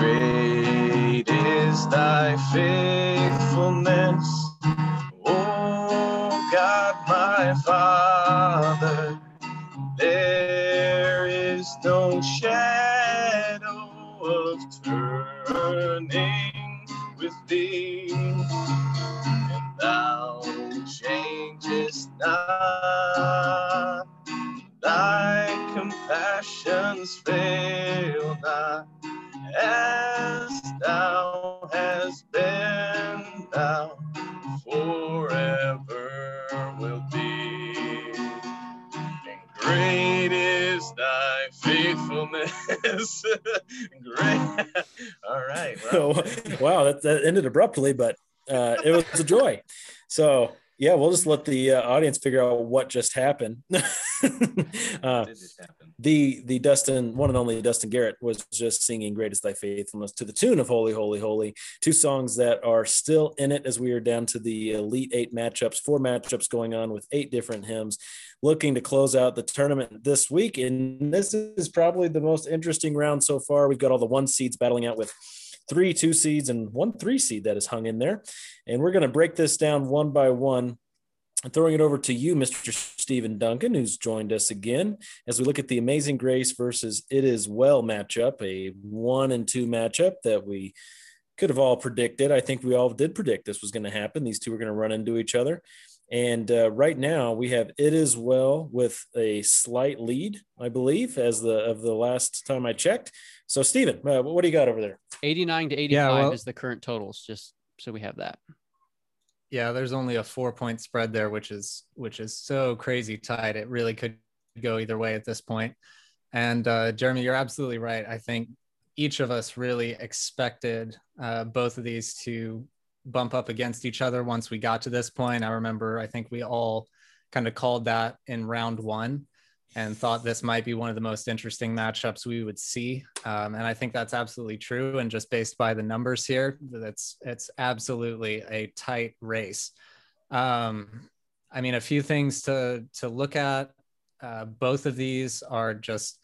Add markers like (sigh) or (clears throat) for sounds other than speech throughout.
Great is thy faithfulness, O God, my Father. All right. (laughs) Well, (laughs) wow, that, that ended abruptly, but uh, it was a joy. So yeah, we'll just let the uh, audience figure out what just happened. (laughs) uh, the the Dustin one and only Dustin Garrett was just singing "Great Is Thy Faithfulness" to the tune of "Holy, Holy, Holy." Two songs that are still in it as we are down to the Elite Eight matchups. Four matchups going on with eight different hymns, looking to close out the tournament this week. And this is probably the most interesting round so far. We've got all the one seeds battling out with three two seeds and one three seed that is hung in there. And we're going to break this down one by one. I'm Throwing it over to you, Mr. Stephen Duncan, who's joined us again as we look at the Amazing Grace versus It Is Well matchup, a one and two matchup that we could have all predicted. I think we all did predict this was going to happen. These two are going to run into each other. And uh, right now we have It Is Well with a slight lead, I believe, as the of the last time I checked. So, Stephen, uh, what do you got over there? 89 to 85 yeah, well, is the current totals, just so we have that. Yeah, there's only a four point spread there, which is which is so crazy tight. It really could go either way at this point. And uh, Jeremy, you're absolutely right. I think each of us really expected uh, both of these to bump up against each other once we got to this point. I remember, I think we all kind of called that in round one and thought this might be one of the most interesting matchups we would see. Um, and I think that's absolutely true. And just based by the numbers here, that's it's absolutely a tight race. Um, I mean, a few things to to look at. Uh, both of these are just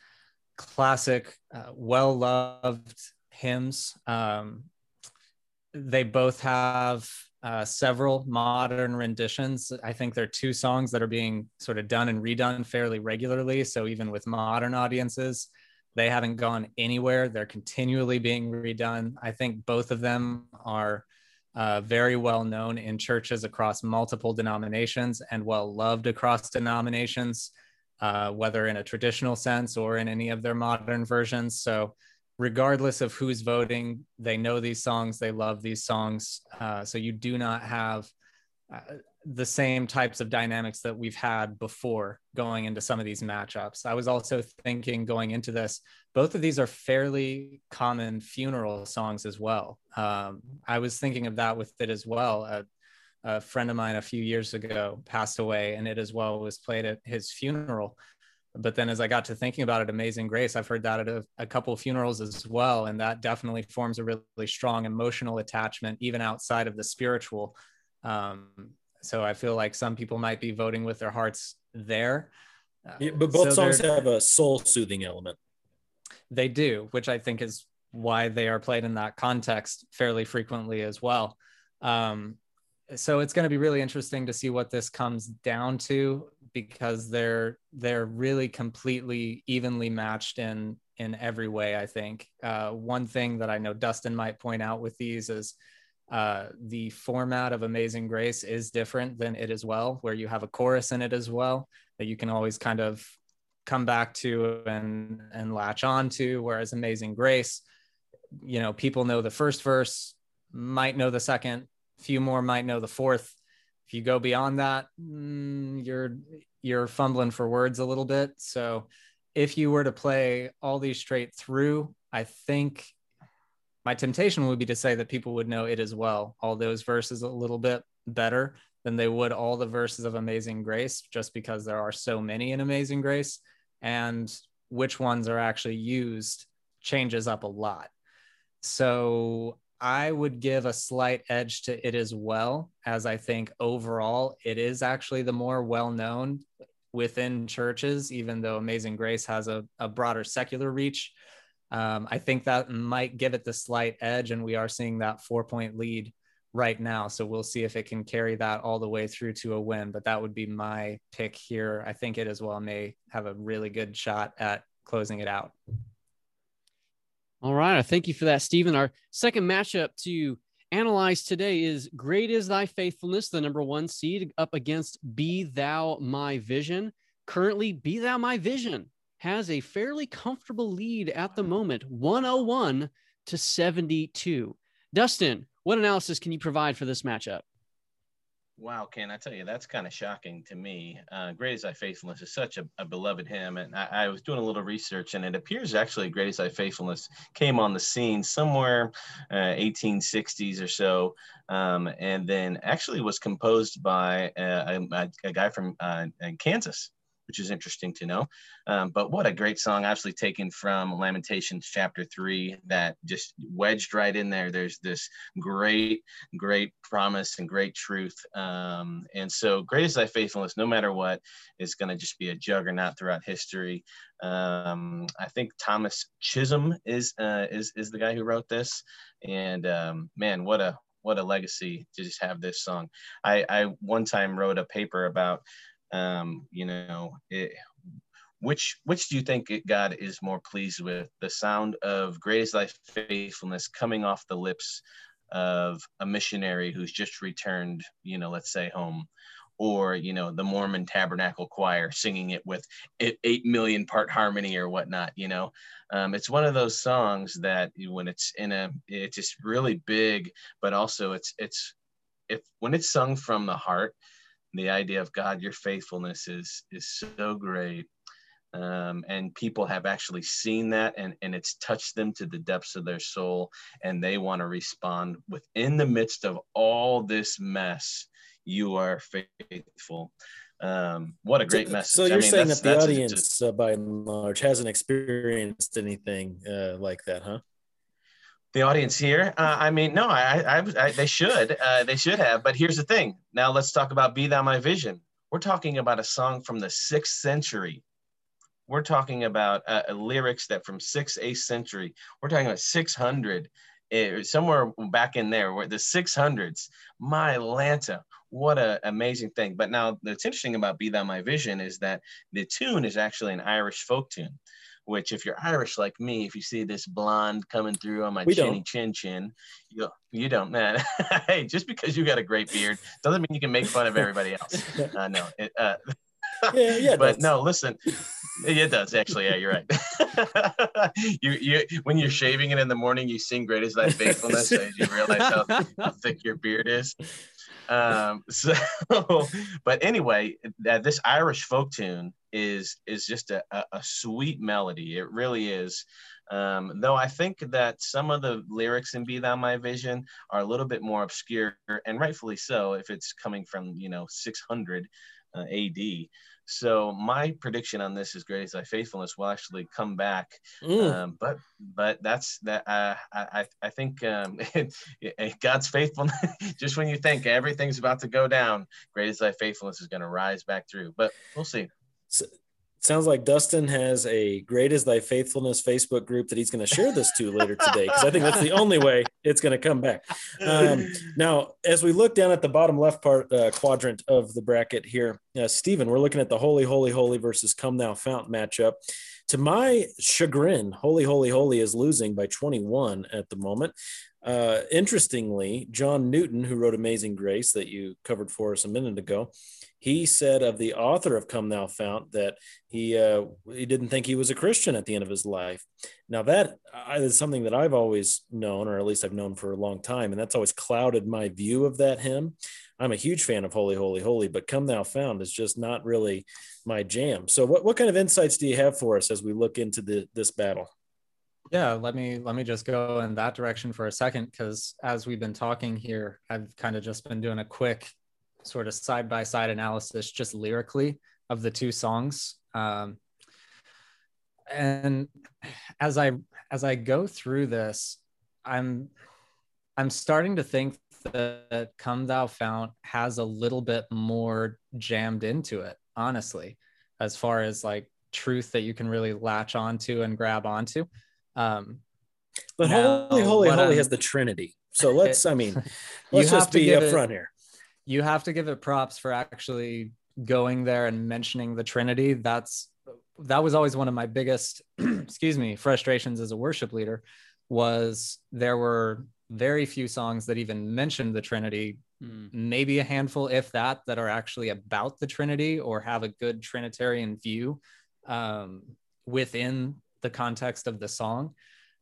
classic, uh, well loved hymns. Um, they both have uh, several modern renditions. I think they're two songs that are being sort of done and redone fairly regularly. So even with modern audiences, they haven't gone anywhere. They're continually being redone. I think both of them are uh, very well known in churches across multiple denominations and well loved across denominations, uh, whether in a traditional sense or in any of their modern versions. So regardless of who's voting, they know these songs, they love these songs. Uh, so you do not have uh, the same types of dynamics that we've had before going into some of these matchups. I was also thinking going into this, both of these are fairly common funeral songs as well. Um, I was thinking of that with it as well. A, a friend of mine a few years ago passed away, and It Is Well was played at his funeral but then as I got to thinking about it, Amazing Grace, I've heard that at a, a couple of funerals as well. And that definitely forms a really, really strong emotional attachment, even outside of the spiritual. Um, so I feel like some people might be voting with their hearts there. Yeah, but both so songs have a soul soothing element. They do, which I think is why they are played in that context fairly frequently as well. Um, so it's going to be really interesting to see what this comes down to because they're they're really completely evenly matched in in every way. I think uh, one thing that I know Dustin might point out with these is uh, the format of Amazing Grace is different than It Is Well, where you have a chorus in it as well that you can always kind of come back to and and latch on to. Whereas Amazing Grace, you know, people know the first verse, might know the second, few more might know the fourth. If you go beyond that, mm, you're you're fumbling for words a little bit. So if you were to play all these straight through, I think my temptation would be to say that people would know It Is Well, all those verses a little bit better than they would all the verses of Amazing Grace, just because there are so many in Amazing Grace. And which ones are actually used changes up a lot. So I would give a slight edge to It Is Well, as I think overall it is actually the more well known within churches, even though Amazing Grace has a, a broader secular reach. Um, I think that might give it the slight edge, and we are seeing that four point lead right now. So we'll see if it can carry that all the way through to a win. But that would be my pick here. I think It Is Well may have a really good shot at closing it out. All right. Thank you for that, Stephen. Our second matchup to analyze today is Great is Thy Faithfulness, the number one seed, up against Be Thou My Vision. Currently, Be Thou My Vision has a fairly comfortable lead at the moment 101 to 72. Dustin, what analysis can you provide for this matchup? Wow, Ken, I tell you, that's kind of shocking to me. Uh, Great is Thy Faithfulness is such a, a beloved hymn. And I, I, was doing a little research, and it appears actually Great is Thy Faithfulness came on the scene somewhere uh, 1860s or so, um, and then actually was composed by uh, a, a, guy from uh, Kansas which is interesting to know. Um, but what a great song, actually taken from Lamentations chapter three, that just wedged right in there. There's this great, great promise and great truth. Um, and so, great is thy faithfulness, no matter what, is going to just be a juggernaut throughout history. Um, I think Thomas Chisholm is uh, is is the guy who wrote this, and um, man, what a what a legacy to just have this song. I, I one time wrote a paper about um, you know, it, which which do you think God is more pleased with? The sound of "Great is Thy faithfulness" coming off the lips of a missionary who's just returned, you know, let's say home, or you know, the Mormon Tabernacle Choir singing it with eight million part harmony or whatnot. You know, um, it's one of those songs that when it's in a, it's just really big, but also it's it's if when it's sung from the heart the idea of God, your faithfulness is is so great. Um, and people have actually seen that and, and it's touched them to the depths of their soul and they want to respond within the midst of all this mess you are faithful. Um, what a great so, message. so you're I mean, saying that the audience just, uh, by and large hasn't experienced anything uh, like that huh the audience here. Uh, I mean, no, I, I, I they should, uh, they should have. But here's the thing. Now let's talk about "Be Thou My Vision." We're talking about a song from the sixth century. We're talking about uh, lyrics that from sixth, eighth century. We're talking about 600, eh, somewhere back in there, where the 600s. My Lanta, what an amazing thing! But now, what's interesting about "Be Thou My Vision" is that the tune is actually an Irish folk tune which if you're Irish like me, if you see this blonde coming through on my we chinny don't. chin chin, you you don't, man. (laughs) hey, just because you got a great beard doesn't mean you can make fun of everybody else. (laughs) Uh, no, it, uh, yeah, yeah. (laughs) But no, listen, it does actually. Yeah, you're right. you, you, when you're shaving it in the morning, you sing "Great Is Thy Faithfulness" as you realize how, how thick your beard is. Um, (laughs) so, but anyway, that this Irish folk tune is is just a, a, a sweet melody. It really is. Um, though I think that some of the lyrics in "Be Thou My Vision" are a little bit more obscure, and rightfully so, if it's coming from you know 600 uh, A.D. So my prediction on this is "Great is Thy Faithfulness" will actually come back, mm. um, but but that's that. Uh, I I think um, (laughs) God's faithfulness. (laughs) just when you think everything's about to go down, "Great is Thy Faithfulness" is going to rise back through. But we'll see. So, sounds like Dustin has a great is thy faithfulness Facebook group that he's going to share this to later today because I think that's the (laughs) only way it's going to come back. Um, now, as we look down at the bottom left part uh, quadrant of the bracket here, uh, Stephen, we're looking at the Holy, Holy, Holy versus Come Thou Fount matchup. To my chagrin, Holy, Holy, Holy is losing by 21 at the moment. Uh, interestingly, John Newton, who wrote Amazing Grace that you covered for us a minute ago, he said of the author of Come Thou Fount that he uh, he didn't think he was a Christian at the end of his life. Now that is something that I've always known, or at least I've known for a long time, and that's always clouded my view of that hymn. I'm a huge fan of Holy, Holy, Holy, but Come Thou Fount is just not really my jam. So, what what kind of insights do you have for us as we look into the this battle? Yeah, let me let me just go in that direction for a second because as we've been talking here, I've kind of just been doing a quick sort of side by side analysis just lyrically of the two songs. Um, and as I as I go through this, I'm I'm starting to think that Come Thou Fount has a little bit more jammed into it, honestly, as far as like truth that you can really latch onto and grab onto. Um, but now, holy, holy, holy has the Trinity. So let's, it, I mean, (laughs) let's just be upfront here. You have to give it props for actually going there and mentioning the Trinity. That's that was always one of my biggest, (clears throat) excuse me, frustrations as a worship leader. Was there were very few songs that even mentioned the Trinity, mm. maybe a handful, if that, that are actually about the Trinity or have a good Trinitarian view um, within the context of the song.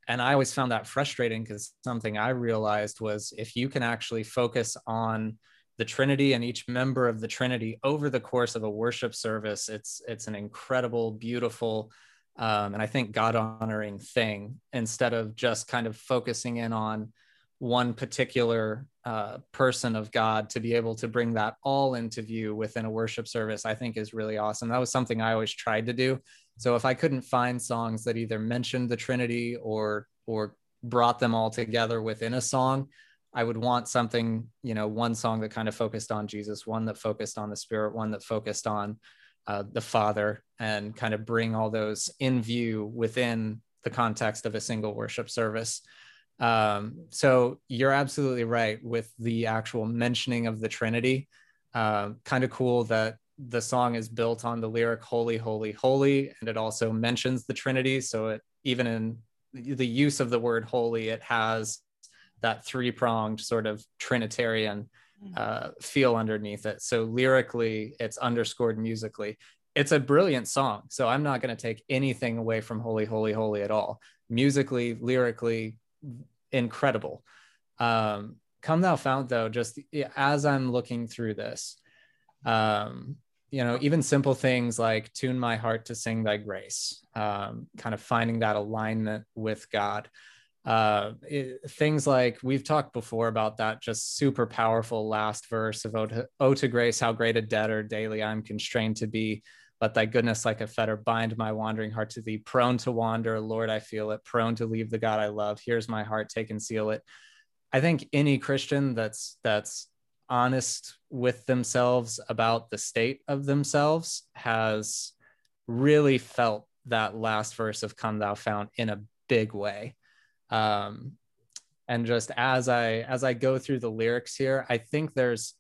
And I always found that frustrating because something I realized was if you can actually focus on the Trinity and each member of the Trinity over the course of a worship service, it's it's an incredible, beautiful, um, and I think God honoring thing instead of just kind of focusing in on one particular uh, person of God to be able to bring that all into view within a worship service, I think is really awesome. That was something I always tried to do. So if I couldn't find songs that either mentioned the Trinity or or brought them all together within a song, I would want something, you know, one song that kind of focused on Jesus, one that focused on the Spirit, one that focused on uh, the Father, and kind of bring all those in view within the context of a single worship service. Um, so you're absolutely right with the actual mentioning of the Trinity. Uh, kind of cool that the song is built on the lyric "Holy, Holy, Holy," and it also mentions the Trinity. So it even in the use of the word "holy," it has that three pronged sort of Trinitarian mm. uh, feel underneath it. So lyrically, it's underscored musically. It's a brilliant song. So I'm not going to take anything away from Holy, Holy, Holy at all. Musically, lyrically, incredible. Um, Come Thou Fount, though, just as I'm looking through this, um, you know, even simple things like tune my heart to sing thy grace, um, kind of finding that alignment with God. Uh, it, things like we've talked before about that just super powerful last verse of oh to, oh to grace, how great a debtor daily I'm constrained to be. Let thy goodness like a fetter bind my wandering heart to thee. Prone to wander, Lord, I feel it. Prone to leave the God I love. Here's my heart, take and seal it. I think any Christian that's that's honest with themselves about the state of themselves has really felt that last verse of "Come Thou Fount" in a big way. Um, and just as I as I go through the lyrics here, I think there's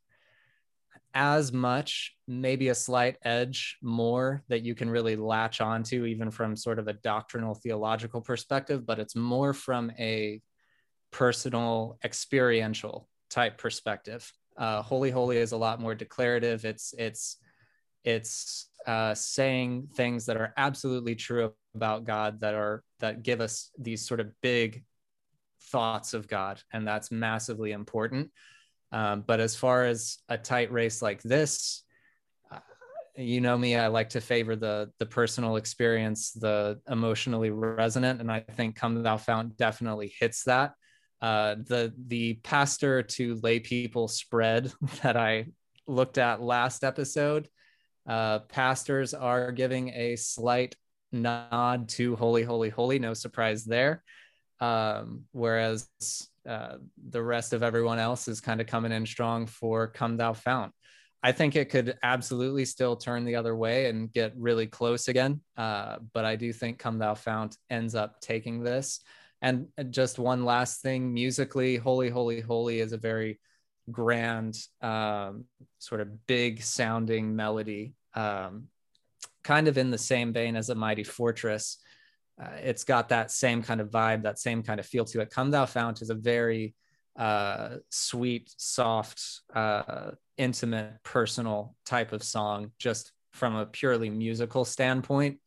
as much, maybe a slight edge more that you can really latch onto, even from sort of a doctrinal theological perspective, but it's more from a personal experiential type perspective. Uh, Holy Holy is a lot more declarative. It's it's it's uh, saying things that are absolutely true about God that are that give us these sort of big thoughts of God, and that's massively important. Um, but as far as a tight race like this, uh, you know me, I like to favor the the personal experience, the emotionally resonant, and I think "Come Thou Fount" definitely hits that. Uh, the the pastor to lay people spread (laughs) that I looked at last episode, uh, pastors are giving a slight nod to "Holy, Holy, Holy." No surprise there. Um, whereas uh, the rest of everyone else is kind of coming in strong for Come Thou Fount. I think it could absolutely still turn the other way and get really close again. Uh, but I do think Come Thou Fount ends up taking this. And just one last thing musically, Holy, Holy, Holy is a very grand, um, sort of big sounding melody, um, kind of in the same vein as a Mighty Fortress uh, it's got that same kind of vibe, that same kind of feel to it. Come Thou Fount is a very uh, sweet, soft, uh, intimate, personal type of song, just from a purely musical standpoint.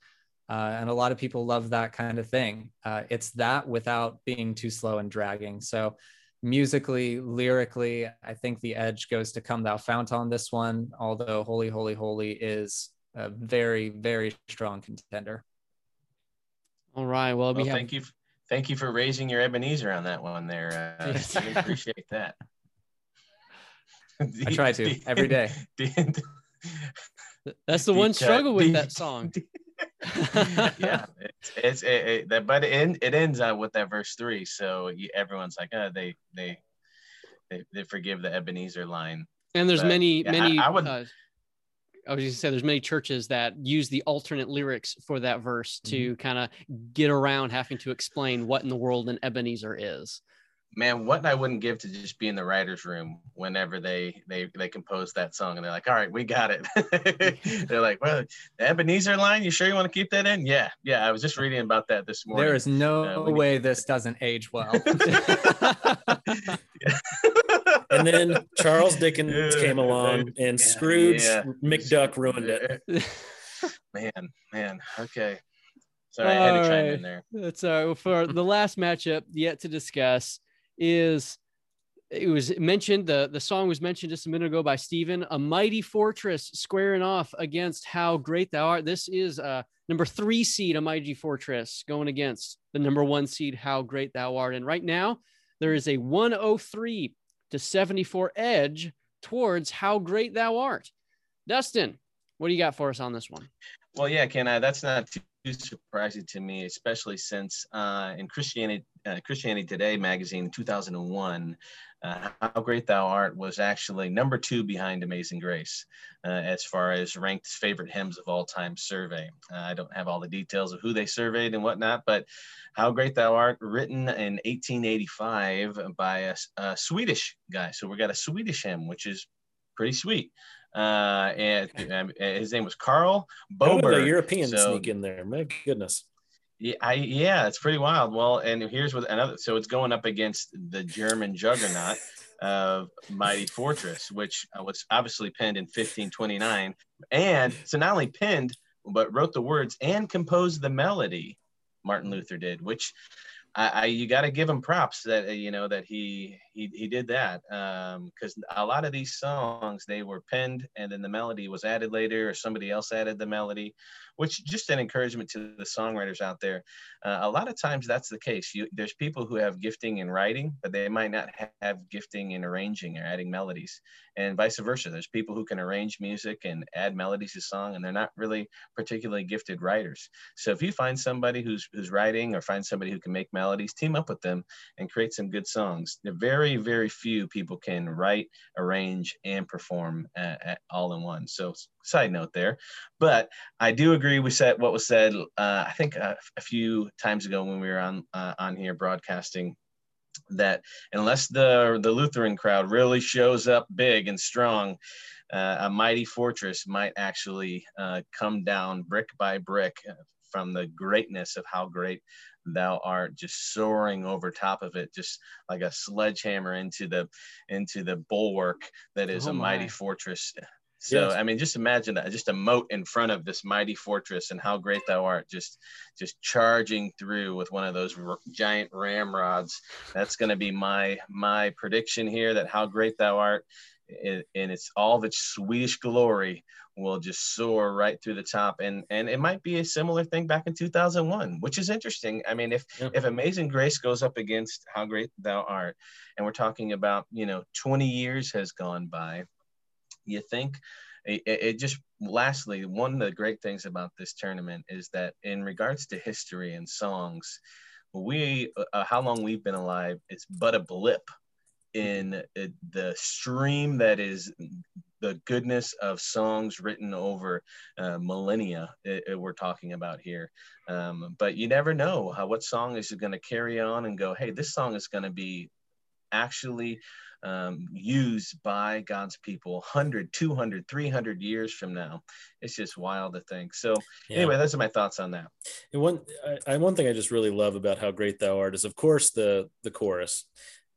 Uh, and a lot of people love that kind of thing. Uh, it's that without being too slow and dragging. So, musically, lyrically, I think the edge goes to Come Thou Fount on this one, although Holy, Holy, Holy is a very, very strong contender. All right. Well, well we thank you. Thank you for raising your Ebenezer on that one there. Uh, (laughs) I appreciate that. I try to every day. (laughs) That's the one struggle with that song. (laughs) yeah, it's, it's it, it, but it, it ends out with that verse three. So everyone's like, oh, they they they, they forgive the Ebenezer line. And there's but, many yeah, many. I, I would. Uh, I was going to say there's many churches that use the alternate lyrics for that verse to mm-hmm. kind of get around having to explain what in the world an Ebenezer is man, what I wouldn't give to just be in the writers' room whenever they they they compose that song, and they're like, "All right, we got it." (laughs) they're like, "Well, the Ebenezer line, you sure you want to keep that in?" Yeah, yeah. I was just reading about that this morning. There is no uh, way this doesn't age well. (laughs) (laughs) and then Charles Dickens came along, and Scrooge yeah. McDuck ruined it. man, man. Okay. Sorry, I had to chime in there. That's all right. For the last matchup yet to discuss, is it was mentioned the the song was mentioned just a minute ago by Stephen. A mighty fortress squaring off against how great thou art. This is uh number three seed, a mighty fortress going against the number one seed, how great thou art. And right now there is a 103 to 74 edge towards how great thou art. Dustin, what do you got for us on this one? Well, yeah, Ken, I, that's not surprising to me, especially since uh, in Christianity uh, Christianity Today magazine 2001, uh, How Great Thou Art was actually number two behind Amazing Grace uh, as far as ranked favorite hymns of all time survey. Uh, I don't have all the details of who they surveyed and whatnot, but How Great Thou Art, written in 1885 by a, a Swedish guy. So we got a Swedish hymn, which is pretty sweet. Uh, and (laughs) um, his name was Carl Boberg. The European so, sneak in there. My goodness. Yeah, I, yeah, it's pretty wild. Well, and here's what another. So it's going up against the German juggernaut of Mighty Fortress, which uh, was obviously penned in 1529, and so not only penned but wrote the words and composed the melody. Martin Luther did, which I, I you got to give him props that uh, you know that he he he did that because um, a lot of these songs they were penned and then the melody was added later or somebody else added the melody which just an encouragement to the songwriters out there. Uh, a lot of times that's the case. You, there's people who have gifting in writing, but they might not have gifting in arranging or adding melodies, and vice versa. There's people who can arrange music and add melodies to song, and they're not really particularly gifted writers. So if you find somebody who's who's writing or find somebody who can make melodies, team up with them and create some good songs. Very very few people can write, arrange, and perform at all in one. So side note there, but I do agree agree. We said what was said. Uh, I think uh, a few times ago when we were on uh, on here broadcasting that unless the the Lutheran crowd really shows up big and strong, uh, a mighty fortress might actually uh, come down brick by brick from the greatness of how great thou art just soaring over top of it just like a sledgehammer into the into the bulwark that is oh a mighty fortress so yes. I mean, just imagine that, just a moat in front of this mighty fortress, and how great thou art, just just charging through with one of those r- giant ramrods. That's going to be my my prediction here. That how great thou art, in, in its all of its Swedish glory, will just soar right through the top. And and it might be a similar thing back in 2001, which is interesting. I mean, if yeah. if Amazing Grace goes up against How Great Thou Art, and we're talking about you know 20 years has gone by you think? It, it, just lastly one of the great things about this tournament is that in regards to history and songs we uh, how long we've been alive it's but a blip in uh, the stream that is the goodness of songs written over uh, millennia it, it we're talking about here. Um, but you never know how what song is going to carry on and go hey this song is going to be actually um, used by God's people 100, 200, 300 years from now. It's just wild to think. So, yeah. anyway, those are my thoughts on that. And one, I, one thing I just really love about how great thou art is, of course, the the chorus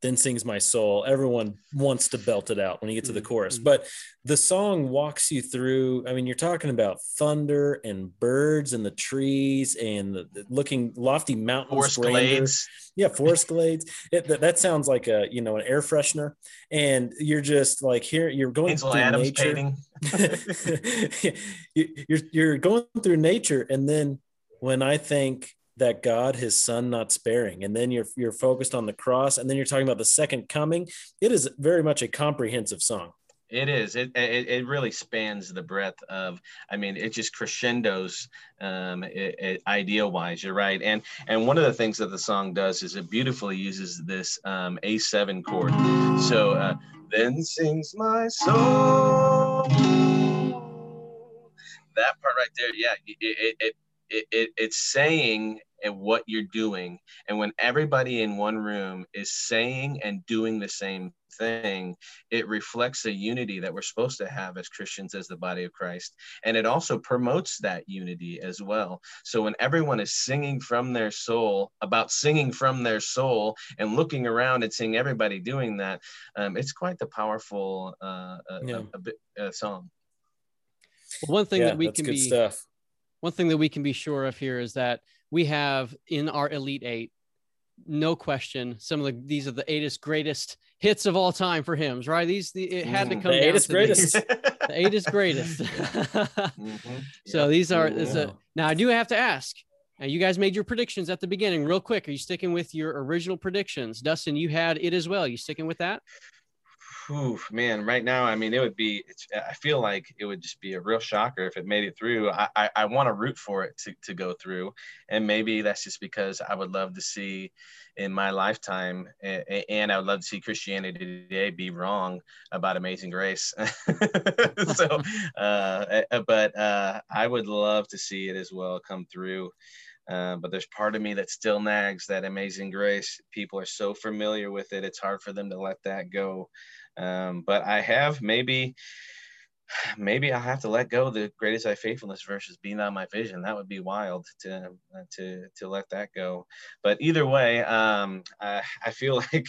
then sings my soul. Everyone wants to belt it out when you get to the chorus. Mm-hmm. but the song walks you through i mean you're talking about thunder and birds and the trees and the, looking lofty mountains forest glades. Yeah forest glades. (laughs) It, that, that, sounds like a you know an air freshener. And you're just like here you're going Ansel through Adams nature. (laughs) (laughs) you're, you're going through nature. And then when i think that God, his son, not sparing. And then you're you're focused on the cross, and then you're talking about the second coming. It is very much a comprehensive song. It is. It, it, it really spans the breadth of. I mean, it just crescendos, um, it, it, ideal wise. You're right. And and one of the things that the song does is it beautifully uses this um, A7 chord. So uh, then sings my soul that part right there, yeah, it, it, it, it, it's saying and what you're doing. And when everybody in one room is saying and doing the same thing, it reflects a unity that we're supposed to have as Christians, as the body of Christ. And it also promotes that unity as well. So when everyone is singing from their soul about singing from their soul and looking around and seeing everybody doing that, um, it's quite the powerful uh, yeah. a, a, a song. Well, one thing yeah, that we can be stuff. one thing that we can be sure of here is that we have in our elite eight no question some of the these are the eightest greatest hits of all time for hymns right? These the, it had to mm-hmm. come the down to greatest. (laughs) The eightest greatest. (laughs) (laughs) Mm-hmm. so these are yeah. a, now i do have to ask now you guys made your predictions at the beginning. Real quick are you sticking with your original predictions? Dustin you had It Is Well. You sticking with that Oof, man, right now, I mean, it would be, I feel like it would just be a real shocker if it made it through. I, I, I want to root for it to, to go through. And maybe that's just because I would love to see in my lifetime, and I would love to see Christianity today be wrong about Amazing Grace. (laughs) so, (laughs) uh, but uh, I would love to see It Is Well come through. Uh, but there's part of me that still nags that Amazing Grace. People are so familiar with it; it's hard for them to let that go. Um, but I have maybe maybe I'll have to let go the Great is Thy Faithfulness versus Be Thou My Vision. That would be wild to to to let that go. But either way, um, I, I feel (laughs) like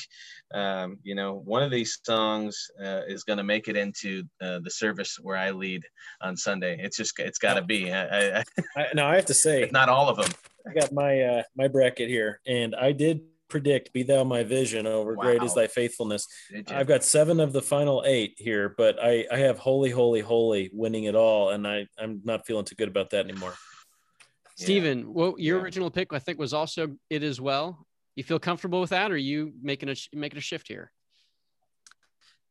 um, you know one of these songs uh, is going to make it into uh, the service where I lead on Sunday. It's just it's got to be. I, I, (laughs) I, no, I have to say, not all of them. I got my uh, my bracket here, and I did predict be thou my vision over wow. great is thy faithfulness i've got seven of the final eight here but i i have holy holy holy winning it all and i i'm not feeling too good about that anymore Stephen, yeah. well, your yeah. original pick I think was also It Is Well. You feel comfortable with that, or are you making a making a shift here?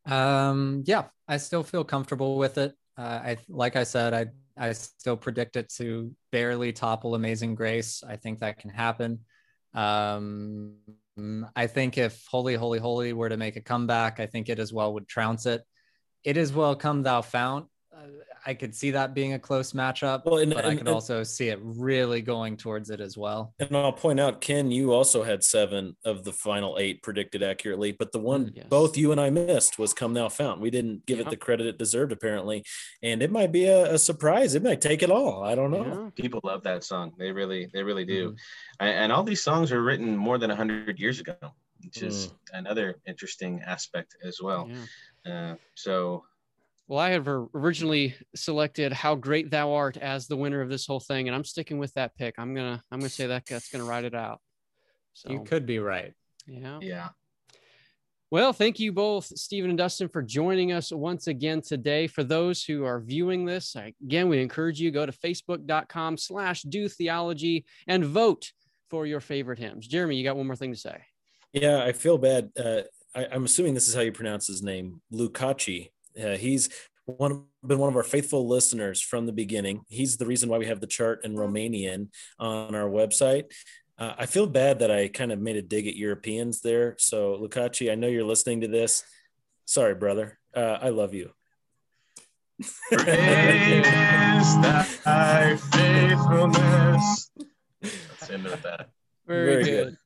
Um, yeah, I still feel comfortable with it. Uh, I like I said, I I still predict it to barely topple Amazing Grace. I think that can happen. Um, I think if Holy, Holy, Holy were to make a comeback, I think It Is Well would trounce it. It is well come thou fount. Uh, I could see that being a close matchup, well, and, but and, I could and, also see it really going towards It Is Well. And I'll point out, Ken, you also had seven of the final eight predicted accurately, but the one mm, yes. both you and I missed was "Come Thou Fount." We didn't give yeah. it the credit it deserved, apparently, and it might be a, a, surprise. It might take it all. I don't know. Yeah. People love that song. They really, they really do. Mm-hmm. And all these songs are written more than hundred years ago, which is mm. another interesting aspect as well. Yeah. Uh, so well, I have originally selected "How Great Thou Art" as the winner of this whole thing, and I'm sticking with that pick. I'm gonna I'm gonna say that that's gonna ride it out. So you could be right. Yeah. Yeah. Well, thank you both, Stephen and Dustin, for joining us once again today. For those who are viewing this, again, we encourage you go to facebook.com slash do theology and vote for your favorite hymns. Jeremy, you got one more thing to say. Yeah, I feel bad. Uh, I, am assuming this is how you pronounce his name, Lukachi. Uh, he's one been one of our faithful listeners from the beginning. He's the reason why we have the chart in Romanian on our website. Uh, I feel bad that I kind of made a dig at Europeans there. So, Lukachi, I know you're listening to this. Sorry, brother. Uh, I love you. Praise thy faithfulness. (laughs) That's the end of that. Very, Very good. good.